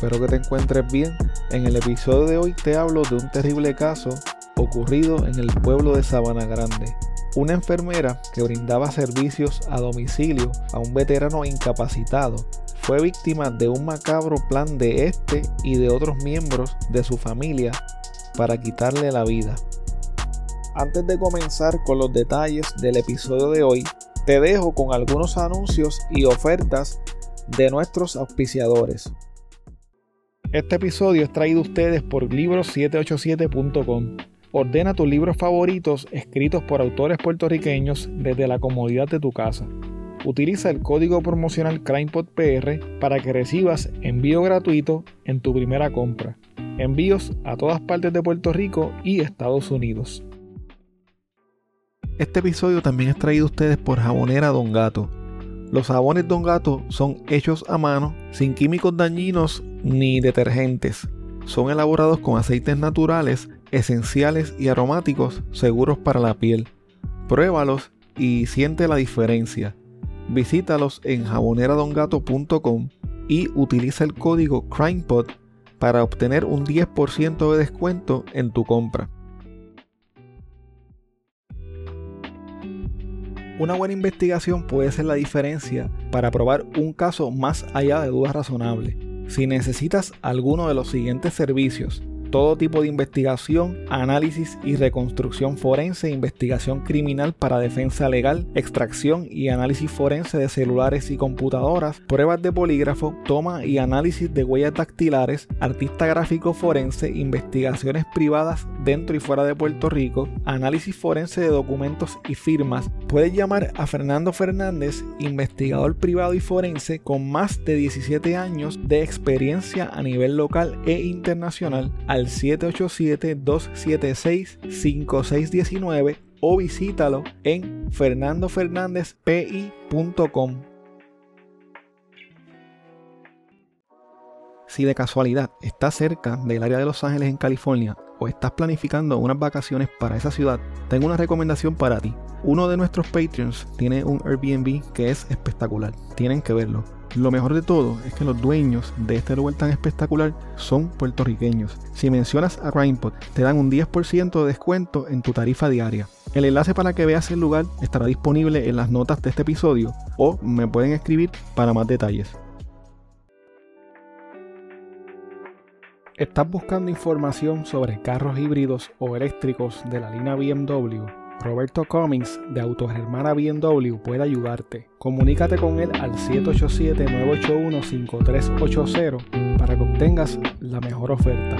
Espero que te encuentres bien. En el episodio de hoy te hablo de un terrible caso ocurrido en el pueblo de Sabana Grande. Una enfermera que brindaba servicios a domicilio a un veterano incapacitado fue víctima de un macabro plan de este y de otros miembros de su familia para quitarle la vida. Antes de comenzar con los detalles del episodio de hoy, te dejo con algunos anuncios y ofertas de nuestros auspiciadores. Este episodio es traído a ustedes por libros787.com. Ordena tus libros favoritos escritos por autores puertorriqueños desde la comodidad de tu casa. Utiliza el código promocional CrimePodPR para que recibas envío gratuito en tu primera compra. Envíos a todas partes de Puerto Rico y Estados Unidos. Este episodio también es traído a ustedes por Jabonera Don Gato los jabones Don Gato son hechos a mano, sin químicos dañinos ni detergentes. Son elaborados con aceites naturales, esenciales y aromáticos seguros para la piel. Pruébalos y siente la diferencia. Visítalos en jaboneradongato.com y utiliza el código CrimePod para obtener un 10% de descuento en tu compra. Una buena investigación puede ser la diferencia para probar un caso más allá de dudas razonables. Si necesitas alguno de los siguientes servicios, todo tipo de investigación, análisis y reconstrucción forense, investigación criminal para defensa legal, extracción y análisis forense de celulares y computadoras, pruebas de polígrafo, toma y análisis de huellas dactilares, artista gráfico forense, investigaciones privadas dentro y fuera de Puerto Rico, análisis forense de documentos y firmas. Puedes llamar a Fernando Fernández, investigador privado y forense con más de 17 años de experiencia a nivel local e internacional al 787-276-5619 o visítalo en fernandofernandezpi.com. Si de casualidad estás cerca del área de Los Ángeles en California o estás planificando unas vacaciones para esa ciudad, tengo una recomendación para ti. Uno de nuestros Patreons tiene un Airbnb que es espectacular. Tienen que verlo. Lo mejor de todo es que los dueños de este lugar tan espectacular son puertorriqueños. Si mencionas a CrimePod, te dan un 10% de descuento en tu tarifa diaria. El enlace para que veas el lugar estará disponible en las notas de este episodio o me pueden escribir para más detalles. ¿Estás buscando información sobre carros híbridos o eléctricos de la línea BMW? Roberto Cummings de Autogermana BMW puede ayudarte. Comunícate con él al 787-981-5380 para que obtengas la mejor oferta.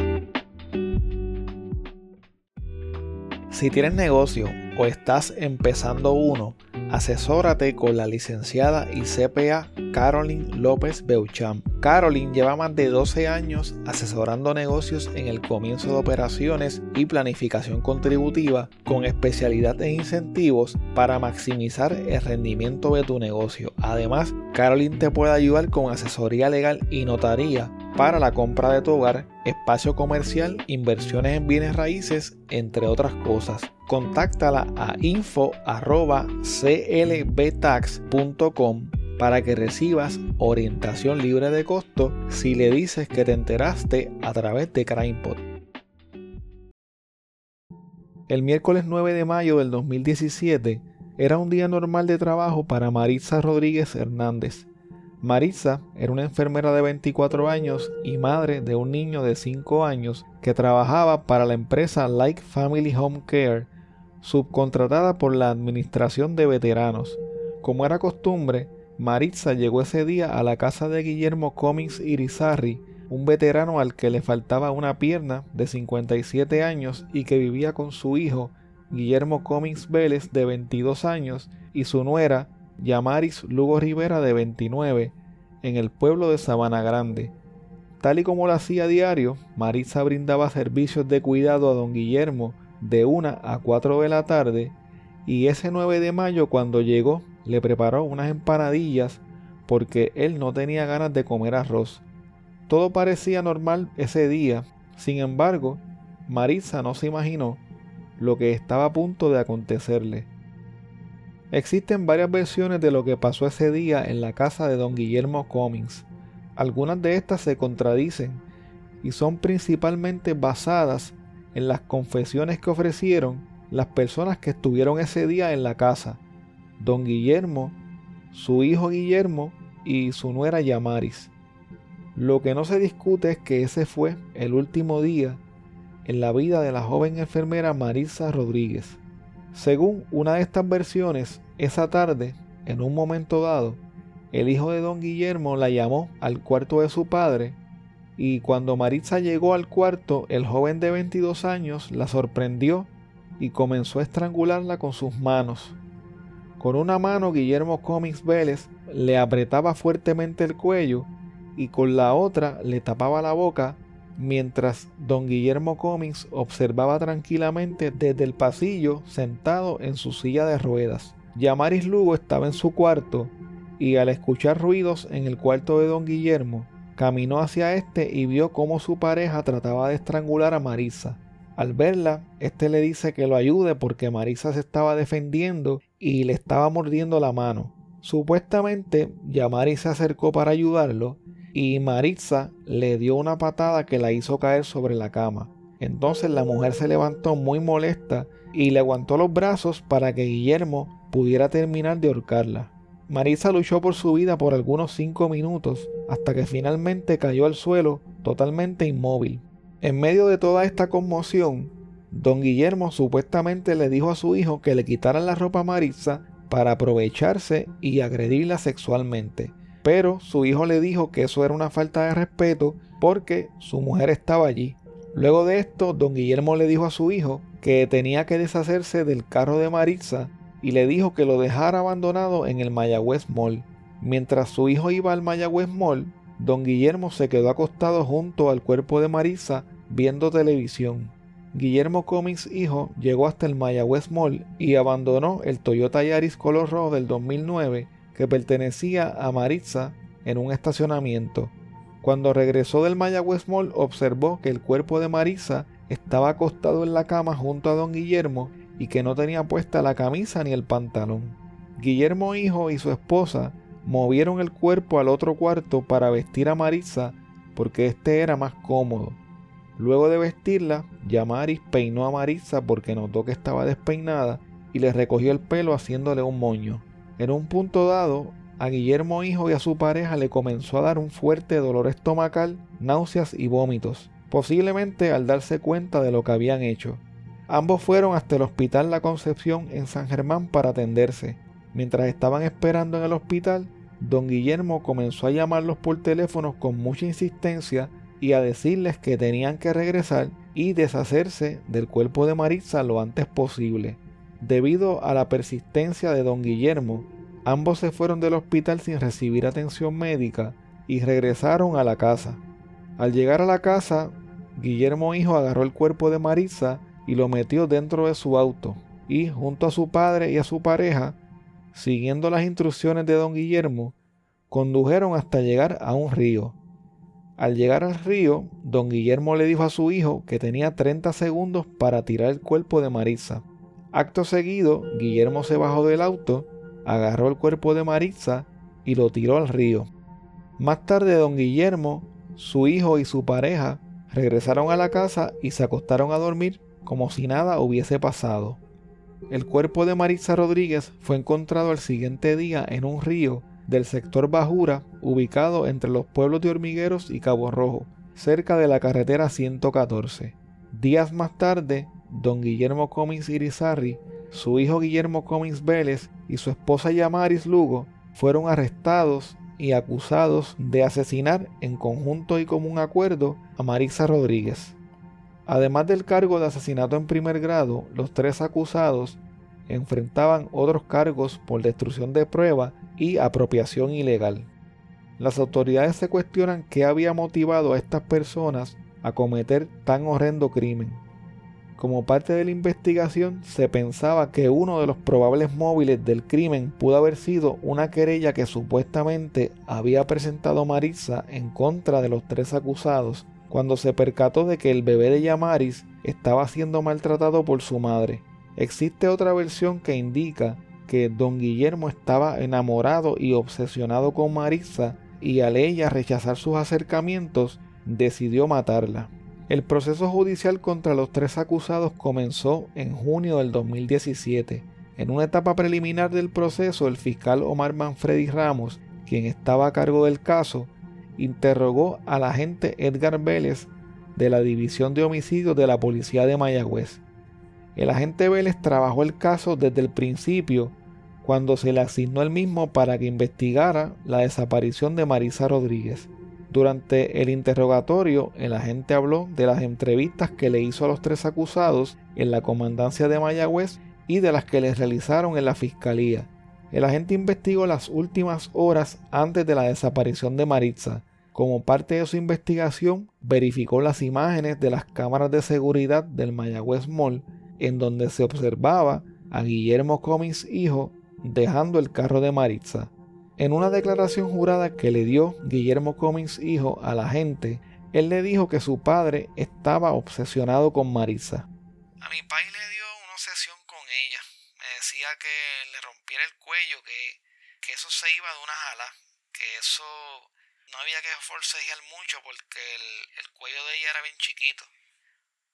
Si tienes negocio o estás empezando uno, asesórate con la licenciada y CPA Caroline López Beucham. Caroline lleva más de 12 años asesorando negocios en el comienzo de operaciones y planificación contributiva con especialidad en incentivos para maximizar el rendimiento de tu negocio. Además, Caroline te puede ayudar con asesoría legal y notaría para la compra de tu hogar, espacio comercial, inversiones en bienes raíces, entre otras cosas. Contáctala a info.clbtax.com para que recibas orientación libre de costo si le dices que te enteraste a través de CrimePod. El miércoles 9 de mayo del 2017 era un día normal de trabajo para Maritza Rodríguez Hernández. Maritza era una enfermera de 24 años y madre de un niño de 5 años que trabajaba para la empresa Like Family Home Care, subcontratada por la Administración de Veteranos. Como era costumbre, Maritza llegó ese día a la casa de Guillermo Cummings Irizarry, un veterano al que le faltaba una pierna de 57 años y que vivía con su hijo, Guillermo Cummings Vélez, de 22 años, y su nuera, Yamaris Lugo Rivera, de 29, en el pueblo de Sabana Grande. Tal y como lo hacía diario, Maritza brindaba servicios de cuidado a don Guillermo de 1 a 4 de la tarde y ese 9 de mayo cuando llegó le preparó unas empanadillas porque él no tenía ganas de comer arroz. Todo parecía normal ese día, sin embargo, Marisa no se imaginó lo que estaba a punto de acontecerle. Existen varias versiones de lo que pasó ese día en la casa de don Guillermo Cummings. Algunas de estas se contradicen y son principalmente basadas en las confesiones que ofrecieron las personas que estuvieron ese día en la casa, don Guillermo, su hijo Guillermo y su nuera Yamaris. Lo que no se discute es que ese fue el último día en la vida de la joven enfermera Marisa Rodríguez. Según una de estas versiones, esa tarde, en un momento dado, el hijo de don Guillermo la llamó al cuarto de su padre y cuando Maritza llegó al cuarto, el joven de 22 años la sorprendió y comenzó a estrangularla con sus manos. Con una mano Guillermo Comics Vélez le apretaba fuertemente el cuello y con la otra le tapaba la boca mientras don Guillermo Comics observaba tranquilamente desde el pasillo sentado en su silla de ruedas. Yamaris Lugo estaba en su cuarto y al escuchar ruidos en el cuarto de don Guillermo, caminó hacia este y vio cómo su pareja trataba de estrangular a Marisa. Al verla, este le dice que lo ayude porque Marisa se estaba defendiendo y le estaba mordiendo la mano. Supuestamente, Yamari se acercó para ayudarlo y Maritza le dio una patada que la hizo caer sobre la cama. Entonces la mujer se levantó muy molesta y le aguantó los brazos para que Guillermo pudiera terminar de ahorcarla. Marisa luchó por su vida por algunos cinco minutos hasta que finalmente cayó al suelo totalmente inmóvil. En medio de toda esta conmoción, don Guillermo supuestamente le dijo a su hijo que le quitaran la ropa a Marisa para aprovecharse y agredirla sexualmente. Pero su hijo le dijo que eso era una falta de respeto porque su mujer estaba allí. Luego de esto, don Guillermo le dijo a su hijo que tenía que deshacerse del carro de Marisa y le dijo que lo dejara abandonado en el Mayagüez Mall. Mientras su hijo iba al Mayagüez Mall, don Guillermo se quedó acostado junto al cuerpo de Marisa viendo televisión. Guillermo Comics hijo llegó hasta el Mayagüez Mall y abandonó el Toyota Yaris color rojo del 2009 que pertenecía a Marisa en un estacionamiento. Cuando regresó del Mayagüez Mall observó que el cuerpo de Marisa estaba acostado en la cama junto a don Guillermo y que no tenía puesta la camisa ni el pantalón. Guillermo hijo y su esposa movieron el cuerpo al otro cuarto para vestir a Marisa porque este era más cómodo. Luego de vestirla, Yamaris peinó a Marisa porque notó que estaba despeinada y le recogió el pelo haciéndole un moño. En un punto dado, a Guillermo hijo y a su pareja le comenzó a dar un fuerte dolor estomacal, náuseas y vómitos, posiblemente al darse cuenta de lo que habían hecho. Ambos fueron hasta el Hospital La Concepción en San Germán para atenderse. Mientras estaban esperando en el hospital, don Guillermo comenzó a llamarlos por teléfono con mucha insistencia y a decirles que tenían que regresar y deshacerse del cuerpo de Maritza lo antes posible. Debido a la persistencia de don Guillermo, ambos se fueron del hospital sin recibir atención médica y regresaron a la casa. Al llegar a la casa, Guillermo hijo agarró el cuerpo de Maritza y lo metió dentro de su auto y junto a su padre y a su pareja, siguiendo las instrucciones de don Guillermo, condujeron hasta llegar a un río. Al llegar al río, don Guillermo le dijo a su hijo que tenía 30 segundos para tirar el cuerpo de Marisa. Acto seguido, Guillermo se bajó del auto, agarró el cuerpo de Marisa y lo tiró al río. Más tarde, don Guillermo, su hijo y su pareja regresaron a la casa y se acostaron a dormir como si nada hubiese pasado. El cuerpo de Marisa Rodríguez fue encontrado al siguiente día en un río del sector Bajura, ubicado entre los pueblos de Hormigueros y Cabo Rojo, cerca de la carretera 114. Días más tarde, don Guillermo Comins Irizarri, su hijo Guillermo Comins Vélez y su esposa Yamaris Lugo fueron arrestados y acusados de asesinar en conjunto y común acuerdo a Marisa Rodríguez. Además del cargo de asesinato en primer grado, los tres acusados enfrentaban otros cargos por destrucción de prueba y apropiación ilegal. Las autoridades se cuestionan qué había motivado a estas personas a cometer tan horrendo crimen. Como parte de la investigación, se pensaba que uno de los probables móviles del crimen pudo haber sido una querella que supuestamente había presentado Marisa en contra de los tres acusados cuando se percató de que el bebé de Yamaris estaba siendo maltratado por su madre. Existe otra versión que indica que don Guillermo estaba enamorado y obsesionado con Marisa y al ella rechazar sus acercamientos, decidió matarla. El proceso judicial contra los tres acusados comenzó en junio del 2017. En una etapa preliminar del proceso, el fiscal Omar Manfredi Ramos, quien estaba a cargo del caso, interrogó al agente Edgar Vélez de la División de Homicidios de la Policía de Mayagüez. El agente Vélez trabajó el caso desde el principio cuando se le asignó el mismo para que investigara la desaparición de Marisa Rodríguez. Durante el interrogatorio, el agente habló de las entrevistas que le hizo a los tres acusados en la comandancia de Mayagüez y de las que les realizaron en la fiscalía. El agente investigó las últimas horas antes de la desaparición de Maritza. Como parte de su investigación, verificó las imágenes de las cámaras de seguridad del Mayagüez Mall, en donde se observaba a Guillermo Cummings hijo dejando el carro de Maritza. En una declaración jurada que le dio Guillermo Cummings hijo a la gente, él le dijo que su padre estaba obsesionado con Maritza. A mi padre le dio una obsesión con ella. Me decía que le rompiera el cuello, que, que eso se iba de una jala, que eso no había que forcejear mucho porque el, el cuello de ella era bien chiquito.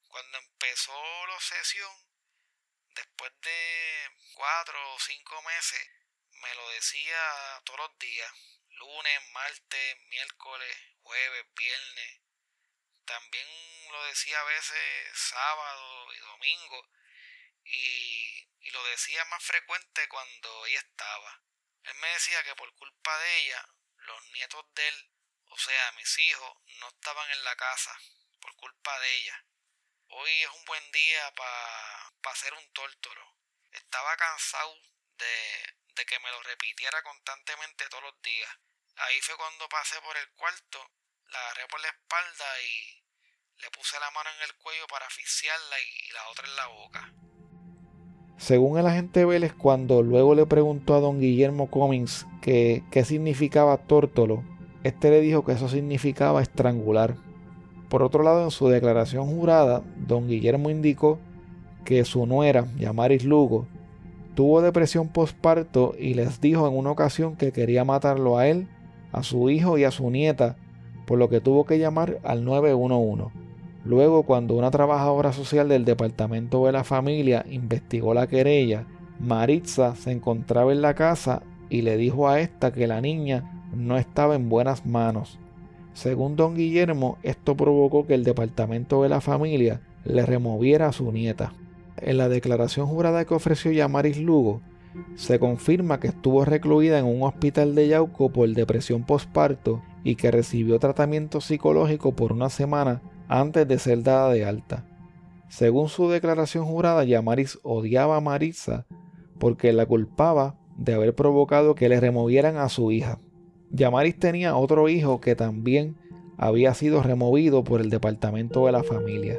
Cuando empezó la obsesión, después de cuatro o cinco meses, me lo decía todos los días, lunes, martes, miércoles, jueves, viernes. También lo decía a veces sábado y domingo. Y, y lo decía más frecuente cuando ella estaba. Él me decía que por culpa de ella, los nietos de él, o sea, mis hijos, no estaban en la casa, por culpa de ella. Hoy es un buen día para pa hacer un tórtolo. Estaba cansado de, de que me lo repitiera constantemente todos los días. Ahí fue cuando pasé por el cuarto, la agarré por la espalda y le puse la mano en el cuello para asfixiarla y, la otra en la boca. Según el agente Vélez, cuando luego le preguntó a don Guillermo Cummings que, qué significaba tórtolo, este le dijo que eso significaba estrangular. Por otro lado, en su declaración jurada, don Guillermo indicó que su nuera, Yamaris Lugo, tuvo depresión postparto y les dijo en una ocasión que quería matarlo a él, a su hijo y a su nieta, por lo que tuvo que llamar al 911. Luego, cuando una trabajadora social del Departamento de la Familia investigó la querella, Maritza se encontraba en la casa y le dijo a esta que la niña no estaba en buenas manos. Según don Guillermo, esto provocó que el departamento de la familia le removiera a su nieta. En la declaración jurada que ofreció Yamaris Lugo, se confirma que estuvo recluida en un hospital de Yauco por depresión postparto y que recibió tratamiento psicológico por una semana antes de ser dada de alta. Según su declaración jurada, Yamaris odiaba a Marisa porque la culpaba de haber provocado que le removieran a su hija. Yamaris tenía otro hijo que también había sido removido por el departamento de la familia.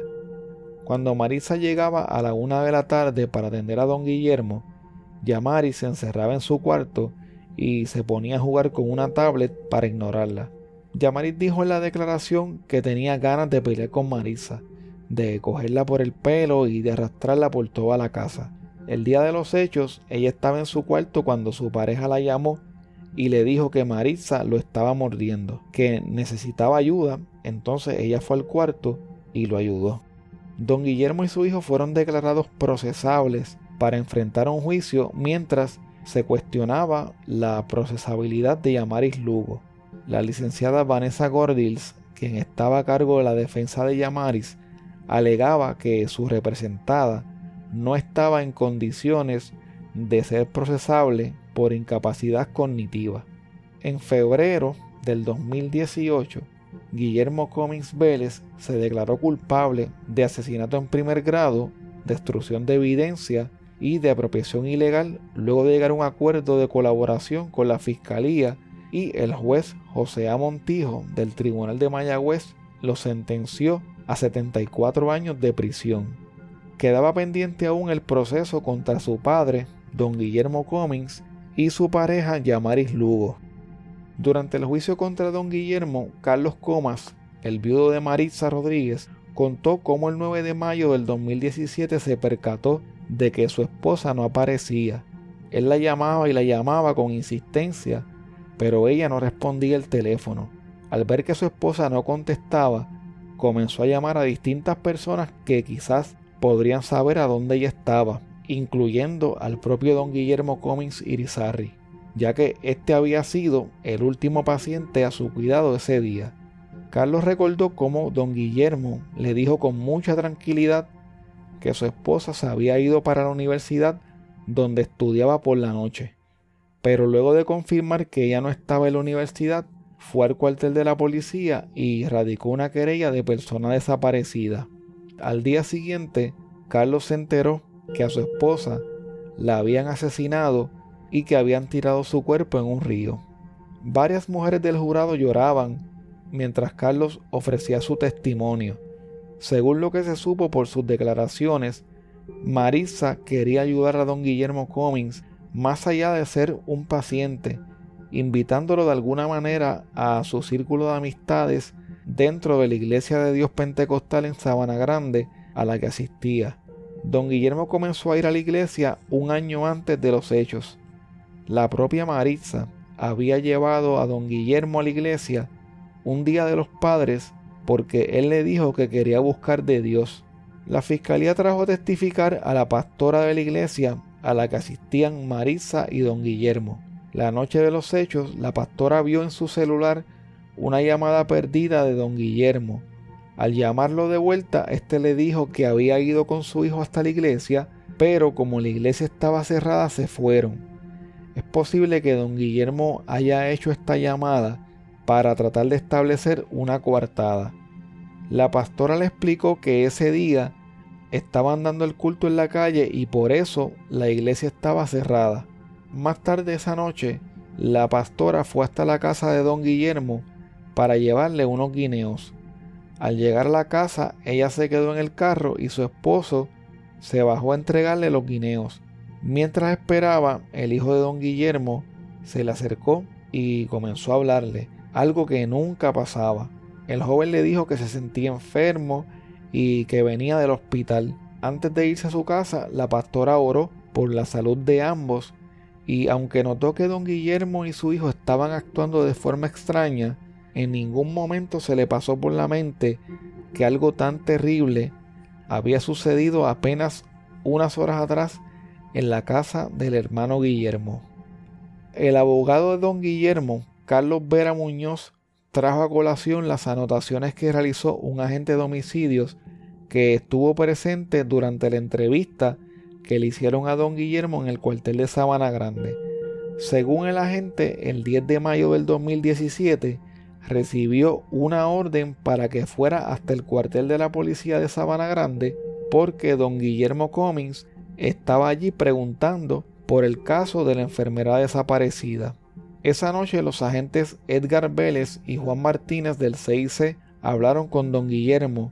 Cuando Marisa llegaba a la una de la tarde para atender a don Guillermo, Yamaris se encerraba en su cuarto y se ponía a jugar con una tablet para ignorarla. Yamaris dijo en la declaración que tenía ganas de pelear con Marisa, de cogerla por el pelo y de arrastrarla por toda la casa. El día de los hechos, ella estaba en su cuarto cuando su pareja la llamó y le dijo que Maritza lo estaba mordiendo, que necesitaba ayuda, entonces ella fue al cuarto y lo ayudó. Don Guillermo y su hijo fueron declarados procesables para enfrentar un juicio mientras se cuestionaba la procesabilidad de Yamaris Lugo. La licenciada Vanessa Gordils, quien estaba a cargo de la defensa de Yamaris, alegaba que su representada no estaba en condiciones de ser procesable por incapacidad cognitiva. En febrero del 2018, Guillermo Cummings Vélez se declaró culpable de asesinato en primer grado, destrucción de evidencia y de apropiación ilegal luego de llegar a un acuerdo de colaboración con la Fiscalía y el juez José A. Montijo del Tribunal de Mayagüez lo sentenció a 74 años de prisión. Quedaba pendiente aún el proceso contra su padre, don Guillermo Cummings, y su pareja Yamaris Lugo. Durante el juicio contra don Guillermo, Carlos Comas, el viudo de Maritza Rodríguez, contó cómo el 9 de mayo del 2017 se percató de que su esposa no aparecía. Él la llamaba y la llamaba con insistencia, pero ella no respondía el teléfono. Al ver que su esposa no contestaba, comenzó a llamar a distintas personas que quizás podrían saber a dónde ella estaba, incluyendo al propio don Guillermo Cummings Irizarry, ya que este había sido el último paciente a su cuidado ese día. Carlos recordó cómo don Guillermo le dijo con mucha tranquilidad que su esposa se había ido para la universidad donde estudiaba por la noche. Pero luego de confirmar que ella no estaba en la universidad, fue al cuartel de la policía y radicó una querella de persona desaparecida. Al día siguiente, Carlos se enteró que a su esposa la habían asesinado y que habían tirado su cuerpo en un río. Varias mujeres del jurado lloraban mientras Carlos ofrecía su testimonio. Según lo que se supo por sus declaraciones, Marisa quería ayudar a don Guillermo Cummings más allá de ser un paciente, invitándolo de alguna manera a su círculo de amistades dentro de la Iglesia de Dios Pentecostal en Sabana Grande a la que asistía. Don Guillermo comenzó a ir a la iglesia un año antes de los hechos. La propia Maritza había llevado a don Guillermo a la iglesia un día de los padres porque él le dijo que quería buscar de Dios. La fiscalía trajo a testificar a la pastora de la iglesia a la que asistían Marisa y don Guillermo. La noche de los hechos, la pastora vio en su celular una llamada perdida de don Guillermo. Al llamarlo de vuelta, éste le dijo que había ido con su hijo hasta la iglesia, pero como la iglesia estaba cerrada, se fueron. Es posible que don Guillermo haya hecho esta llamada para tratar de establecer una coartada. La pastora le explicó que ese día estaban dando el culto en la calle y por eso la iglesia estaba cerrada. Más tarde esa noche, la pastora fue hasta la casa de don Guillermo para llevarle unos guineos. Al llegar a la casa, ella se quedó en el carro y su esposo se bajó a entregarle los guineos. Mientras esperaba, el hijo de don Guillermo se le acercó y comenzó a hablarle, algo que nunca pasaba. El joven le dijo que se sentía enfermo y que venía del hospital. Antes de irse a su casa, la pastora oró por la salud de ambos y aunque notó que don Guillermo y su hijo estaban actuando de forma extraña, en ningún momento se le pasó por la mente que algo tan terrible había sucedido apenas unas horas atrás en la casa del hermano Guillermo. El abogado de don Guillermo, Carlos Vera Muñoz, trajo a colación las anotaciones que realizó un agente de homicidios que estuvo presente durante la entrevista que le hicieron a don Guillermo en el cuartel de Sabana Grande. Según el agente, el 10 de mayo del 2017 recibió una orden para que fuera hasta el cuartel de la policía de Sabana Grande porque don Guillermo Cummings estaba allí preguntando por el caso de la enfermera desaparecida. Esa noche los agentes Edgar Vélez y Juan Martínez del CIC hablaron con don Guillermo,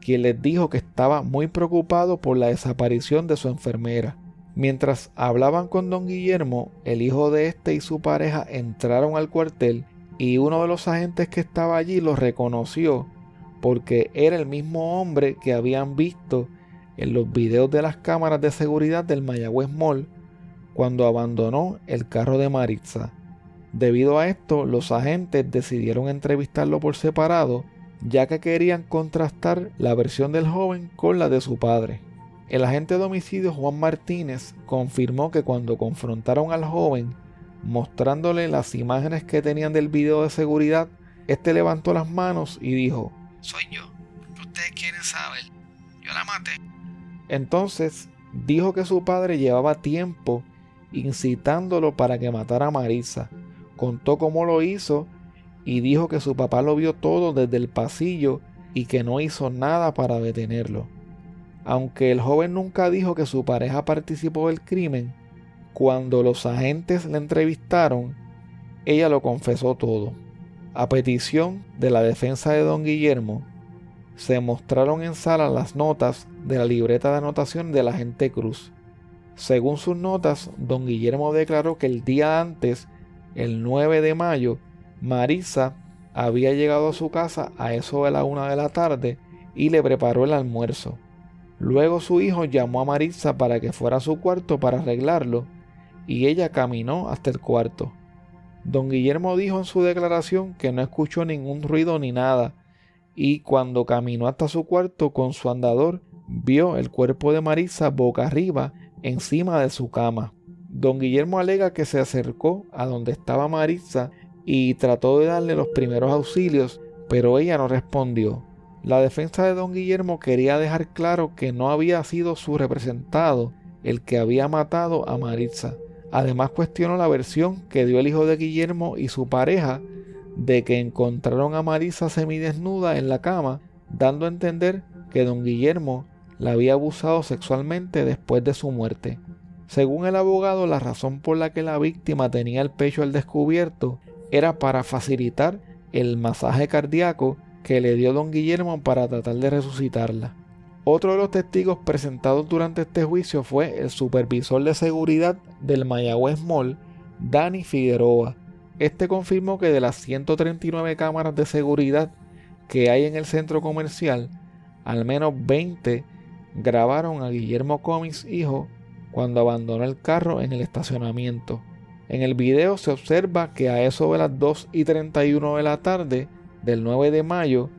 quien les dijo que estaba muy preocupado por la desaparición de su enfermera. Mientras hablaban con don Guillermo, el hijo de este y su pareja entraron al cuartel y uno de los agentes que estaba allí los reconoció porque era el mismo hombre que habían visto en los videos de las cámaras de seguridad del Mayagüez Mall cuando abandonó el carro de Maritza. Debido a esto, los agentes decidieron entrevistarlo por separado, ya que querían contrastar la versión del joven con la de su padre. El agente de homicidio Juan Martínez confirmó que cuando confrontaron al joven, mostrándole las imágenes que tenían del video de seguridad, este levantó las manos y dijo: Soy yo. Ustedes quieren saber. Yo la maté. Entonces dijo que su padre llevaba tiempo incitándolo para que matara a Marisa contó cómo lo hizo y dijo que su papá lo vio todo desde el pasillo y que no hizo nada para detenerlo. Aunque el joven nunca dijo que su pareja participó del crimen, cuando los agentes le entrevistaron, ella lo confesó todo. A petición de la defensa de don Guillermo, se mostraron en sala las notas de la libreta de anotación del agente Cruz. Según sus notas, don Guillermo declaró que el día antes el 9 de mayo, Marisa había llegado a su casa a eso de la una de la tarde y le preparó el almuerzo. Luego su hijo llamó a Marisa para que fuera a su cuarto para arreglarlo y ella caminó hasta el cuarto. Don Guillermo dijo en su declaración que no escuchó ningún ruido ni nada, y cuando caminó hasta su cuarto con su andador, vio el cuerpo de Marisa boca arriba encima de su cama. Don Guillermo alega que se acercó a donde estaba Marisa y trató de darle los primeros auxilios, pero ella no respondió. La defensa de don Guillermo quería dejar claro que no había sido su representado el que había matado a Maritza. Además cuestionó la versión que dio el hijo de Guillermo y su pareja de que encontraron a Marisa semidesnuda en la cama, dando a entender que don Guillermo la había abusado sexualmente después de su muerte. Según el abogado, la razón por la que la víctima tenía el pecho al descubierto era para facilitar el masaje cardíaco que le dio don Guillermo para tratar de resucitarla. Otro de los testigos presentados durante este juicio fue el supervisor de seguridad del Mayagüez Mall, Dani Figueroa. Este confirmó que de las 139 cámaras de seguridad que hay en el centro comercial, al menos 20 grabaron a Guillermo Comis, hijo, cuando abandonó el carro en el estacionamiento. En el video se observa que a eso de las 2 y 31 de la tarde del 9 de mayo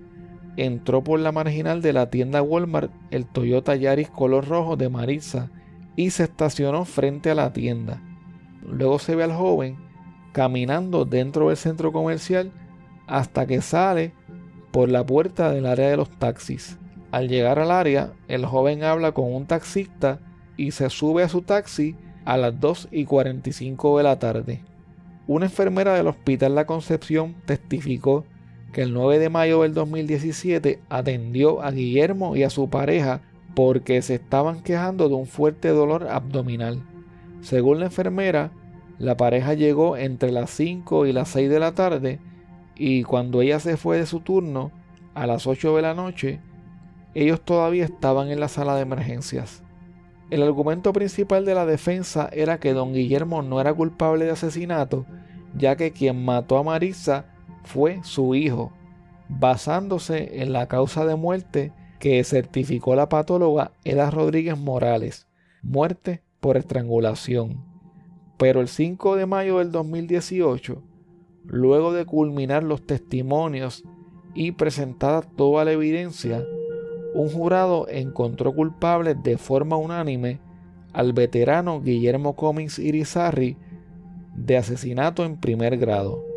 entró por la marginal de la tienda Walmart el Toyota Yaris color rojo de Marisa y se estacionó frente a la tienda. Luego se ve al joven caminando dentro del centro comercial hasta que sale por la puerta del área de los taxis. Al llegar al área, el joven habla con un taxista y se sube a su taxi a las 2 y 45 de la tarde. Una enfermera del Hospital La Concepción testificó que el 9 de mayo del 2017 atendió a Guillermo y a su pareja porque se estaban quejando de un fuerte dolor abdominal. Según la enfermera, la pareja llegó entre las 5 y las 6 de la tarde y cuando ella se fue de su turno, a las 8 de la noche, ellos todavía estaban en la sala de emergencias. El argumento principal de la defensa era que don Guillermo no era culpable de asesinato, ya que quien mató a Marisa fue su hijo, basándose en la causa de muerte que certificó la patóloga Eda Rodríguez Morales, muerte por estrangulación. Pero el 5 de mayo del 2018, luego de culminar los testimonios y presentada toda la evidencia, un jurado encontró culpable de forma unánime al veterano Guillermo Cummings Irizarry de asesinato en primer grado.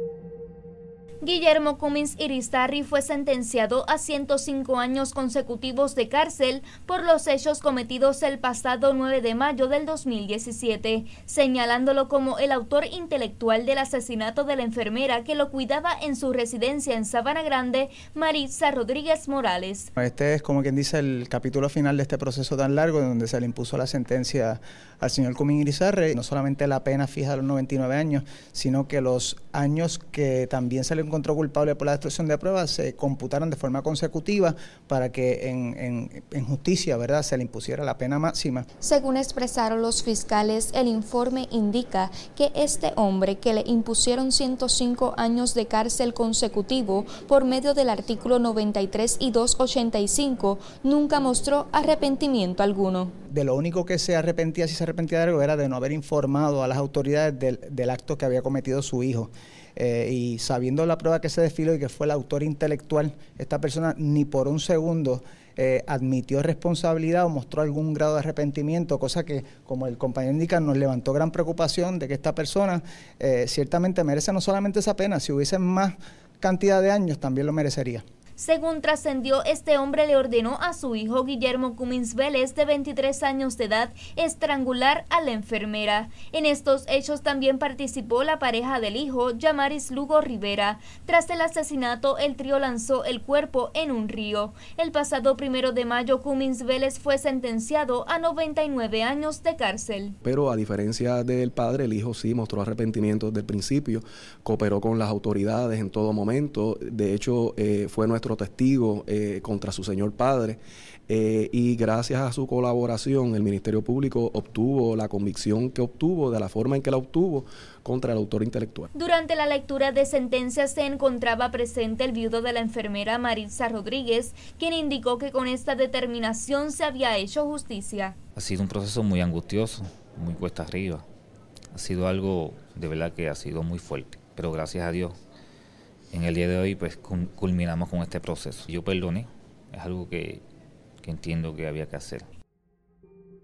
Guillermo Cummins Irizarry fue sentenciado a 105 años consecutivos de cárcel por los hechos cometidos el pasado 9 de mayo del 2017, señalándolo como el autor intelectual del asesinato de la enfermera que lo cuidaba en su residencia en Sabana Grande, Maritza Rodríguez Morales. Este es como quien dice el capítulo final de este proceso tan largo donde se le impuso la sentencia al señor Cummins Irizarry, no solamente la pena fija de los 99 años, sino que los años que también se le encontró culpable por la destrucción de pruebas se computaron de forma consecutiva para que en, justicia ¿verdad? se le impusiera la pena máxima. Según expresaron los fiscales, el informe indica que este hombre que le impusieron 105 años de cárcel consecutivo por medio del artículo 93 y 285 nunca mostró arrepentimiento alguno. De lo único que se arrepentía, si se arrepentía de algo, era de no haber informado a las autoridades del, del acto que había cometido su hijo. Eh, y sabiendo la prueba que se desfiló y que fue el autor intelectual, esta persona ni por un segundo eh, admitió responsabilidad o mostró algún grado de arrepentimiento, cosa que, como el compañero indica, nos levantó gran preocupación de que esta persona eh, ciertamente merece no solamente esa pena, si hubiese más cantidad de años también lo merecería. Según trascendió, este hombre le ordenó a su hijo Guillermo Cummins Vélez, de 23 años de edad, estrangular a la enfermera. En estos hechos también participó la pareja del hijo, Yamaris Lugo Rivera. Tras el asesinato, el trío lanzó el cuerpo en un río. El pasado primero de mayo, Cummins Vélez fue sentenciado a 99 años de cárcel. Pero a diferencia del padre, el hijo sí mostró arrepentimiento desde el principio, cooperó con las autoridades en todo momento. De hecho, eh, fue nuestro testigo eh, contra su señor padre. Eh, y gracias a su colaboración, el Ministerio Público obtuvo la convicción que obtuvo de la forma en que la obtuvo contra el autor intelectual. Durante la lectura de sentencias se encontraba presente el viudo de la enfermera Maritza Rodríguez, quien indicó que con esta determinación se había hecho justicia. Ha sido un proceso muy angustioso, muy cuesta arriba. Ha sido algo de verdad que ha sido muy fuerte pero gracias a Dios en el día de hoy pues culminamos con este proceso. Yo perdoné, es algo que, que entiendo que había que hacer.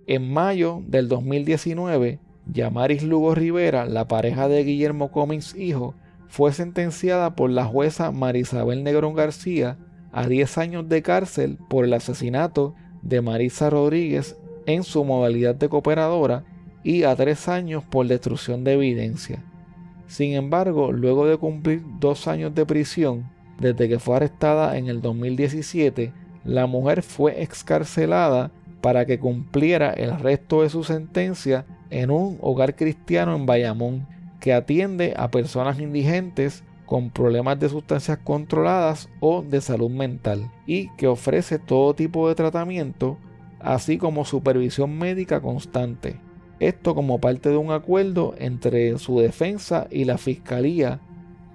En mayo del 2019, Yamaris Lugo Rivera, la pareja de Guillermo Comins hijo, fue sentenciada por la jueza Marisabel Negrón García a 10 años de cárcel por el asesinato de Marisa Rodríguez en su modalidad de cooperadora y a 3 años por destrucción de evidencia. Sin embargo, luego de cumplir dos años de prisión, desde que fue arrestada en el 2017, la mujer fue excarcelada para que cumpliera el resto de su sentencia en un hogar cristiano en Bayamón que atiende a personas indigentes con problemas de sustancias controladas o de salud mental y que ofrece todo tipo de tratamiento así como supervisión médica constante. Esto como parte de un acuerdo entre su defensa y la fiscalía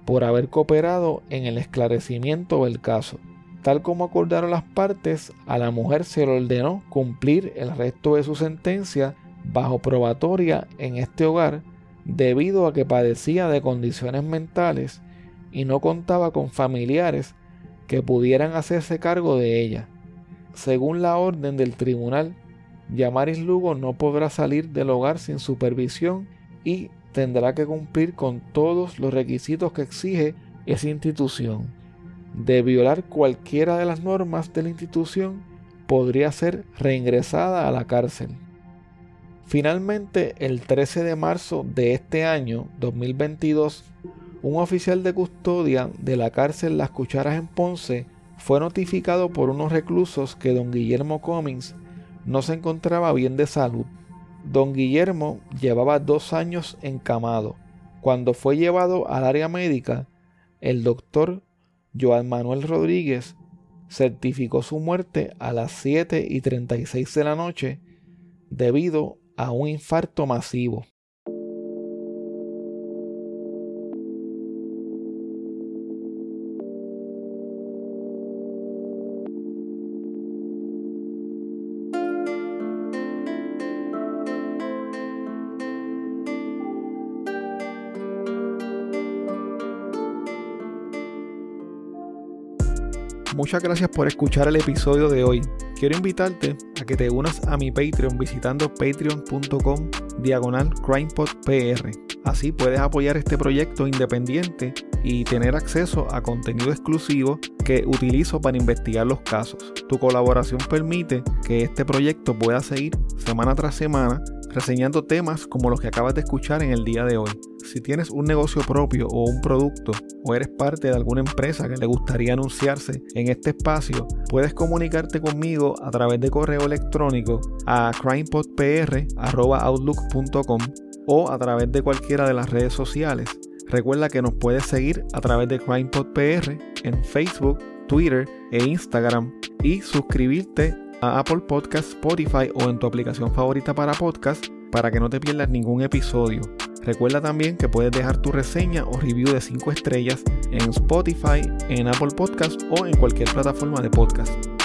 por haber cooperado en el esclarecimiento del caso. Tal como acordaron las partes, a la mujer se le ordenó cumplir el resto de su sentencia bajo probatoria en este hogar debido a que padecía de condiciones mentales y no contaba con familiares que pudieran hacerse cargo de ella. Según la orden del tribunal, Yamaris Lugo no podrá salir del hogar sin supervisión y tendrá que cumplir con todos los requisitos que exige esa institución de violar cualquiera de las normas de la institución, podría ser reingresada a la cárcel. Finalmente, el 13 de marzo de este año, 2022, un oficial de custodia de la cárcel Las Cucharas en Ponce fue notificado por unos reclusos que don Guillermo Cummings no se encontraba bien de salud. Don Guillermo llevaba dos años encamado. Cuando fue llevado al área médica, el doctor Joan Manuel Rodríguez certificó su muerte a las 7 y 36 de la noche debido a un infarto masivo. Muchas gracias por escuchar el episodio de hoy. Quiero invitarte a que te unas a mi Patreon visitando patreon.com diagonal crimepodpr. Así puedes apoyar este proyecto independiente y tener acceso a contenido exclusivo que utilizo para investigar los casos. Tu colaboración permite que este proyecto pueda seguir semana tras semana reseñando temas como los que acabas de escuchar en el día de hoy. Si tienes un negocio propio o un producto o eres parte de alguna empresa que le gustaría anunciarse en este espacio, puedes comunicarte conmigo a través de correo electrónico a crimepodpr.outlook.com o a través de cualquiera de las redes sociales. Recuerda que nos puedes seguir a través de CrimePodPR en Facebook, Twitter e Instagram y suscribirte a Apple Podcast, Spotify o en tu aplicación favorita para podcast para que no te pierdas ningún episodio. Recuerda también que puedes dejar tu reseña o review de 5 estrellas en Spotify, en Apple Podcast o en cualquier plataforma de podcast.